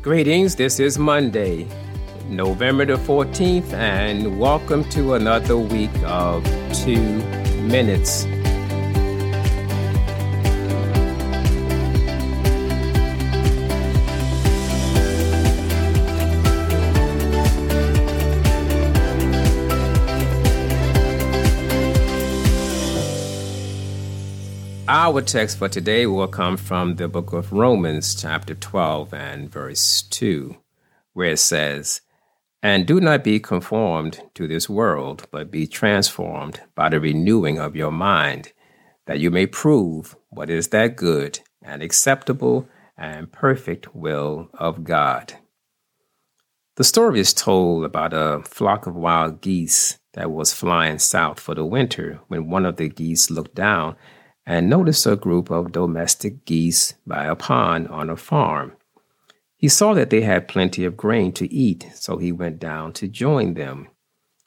Greetings, this is Monday, November the 14th, and welcome to another week of Two Minutes. Our text for today will come from the book of Romans, chapter 12, and verse 2, where it says, And do not be conformed to this world, but be transformed by the renewing of your mind, that you may prove what is that good and acceptable and perfect will of God. The story is told about a flock of wild geese that was flying south for the winter when one of the geese looked down and noticed a group of domestic geese by a pond on a farm. He saw that they had plenty of grain to eat, so he went down to join them.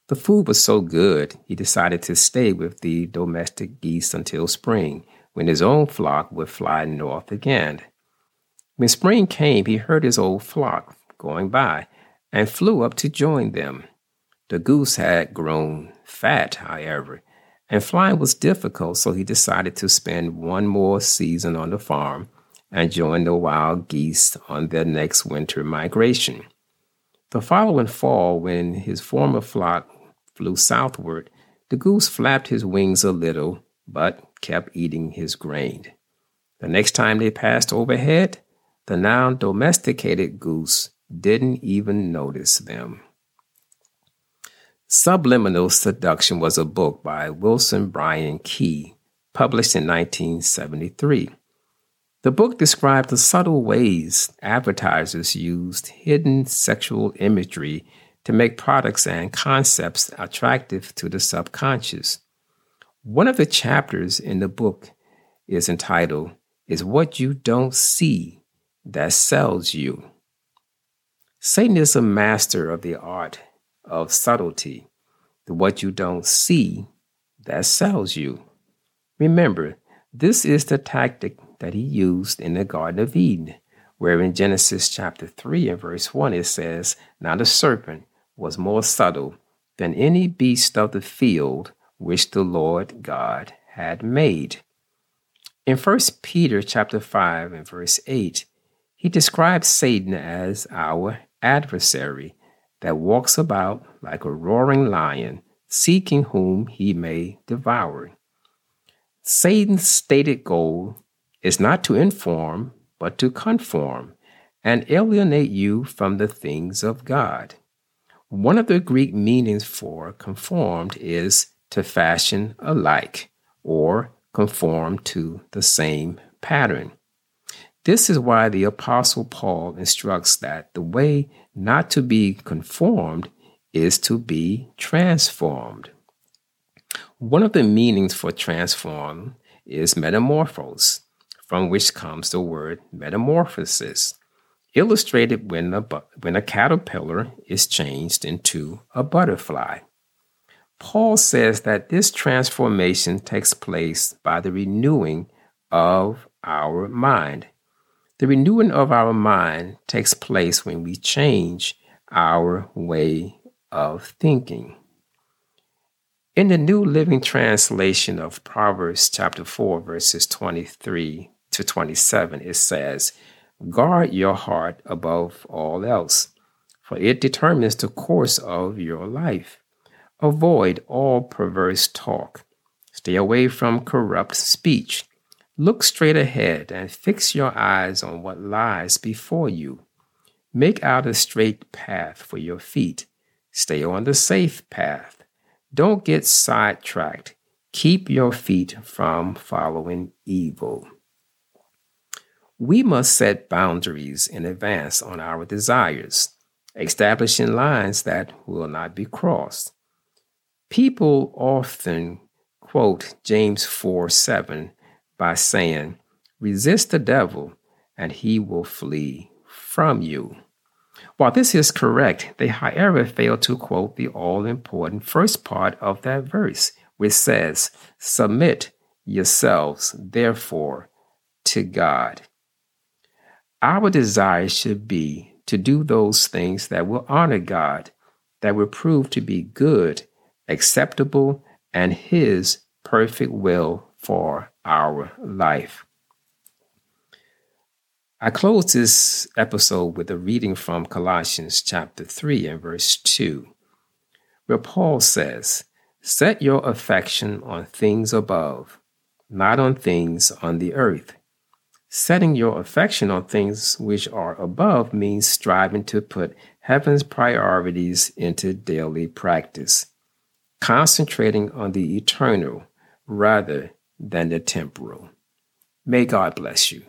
The food was so good, he decided to stay with the domestic geese until spring, when his own flock would fly north again. When spring came, he heard his old flock going by and flew up to join them. The goose had grown fat, however, and flying was difficult, so he decided to spend one more season on the farm and join the wild geese on their next winter migration. The following fall, when his former flock flew southward, the goose flapped his wings a little, but kept eating his grain. The next time they passed overhead, the now domesticated goose didn't even notice them. Subliminal Seduction was a book by Wilson Bryan Key, published in 1973. The book described the subtle ways advertisers used hidden sexual imagery to make products and concepts attractive to the subconscious. One of the chapters in the book is entitled, Is What You Don't See That Sells You. Satan is a master of the art of subtlety, the what you don't see that sells you. Remember, this is the tactic that he used in the Garden of Eden, where in Genesis chapter 3 and verse 1 it says, Now the serpent was more subtle than any beast of the field which the Lord God had made. In 1 Peter chapter 5 and verse 8, he describes Satan as our adversary that walks about like a roaring lion, seeking whom he may devour. Satan's stated goal is not to inform, but to conform and alienate you from the things of God. One of the Greek meanings for conformed is to fashion alike or conform to the same pattern. This is why the Apostle Paul instructs that the way not to be conformed is to be transformed. One of the meanings for transform is metamorphose, from which comes the word metamorphosis, illustrated when a, when a caterpillar is changed into a butterfly. Paul says that this transformation takes place by the renewing of our mind. The renewing of our mind takes place when we change our way of thinking. In the New Living Translation of Proverbs chapter 4, verses 23 to 27, it says, Guard your heart above all else, for it determines the course of your life. Avoid all perverse talk. Stay away from corrupt speech. Look straight ahead and fix your eyes on what lies before you. Make out a straight path for your feet. Stay on the safe path. Don't get sidetracked. Keep your feet from following evil. We must set boundaries in advance on our desires, establishing lines that will not be crossed. People often quote James 4 7 by saying, Resist the devil, and he will flee from you. While this is correct, they, however, fail to quote the all important first part of that verse, which says, Submit yourselves, therefore, to God. Our desire should be to do those things that will honor God, that will prove to be good, acceptable, and His perfect will for our life. I close this episode with a reading from Colossians chapter 3 and verse 2, where Paul says, Set your affection on things above, not on things on the earth. Setting your affection on things which are above means striving to put heaven's priorities into daily practice, concentrating on the eternal rather than the temporal. May God bless you.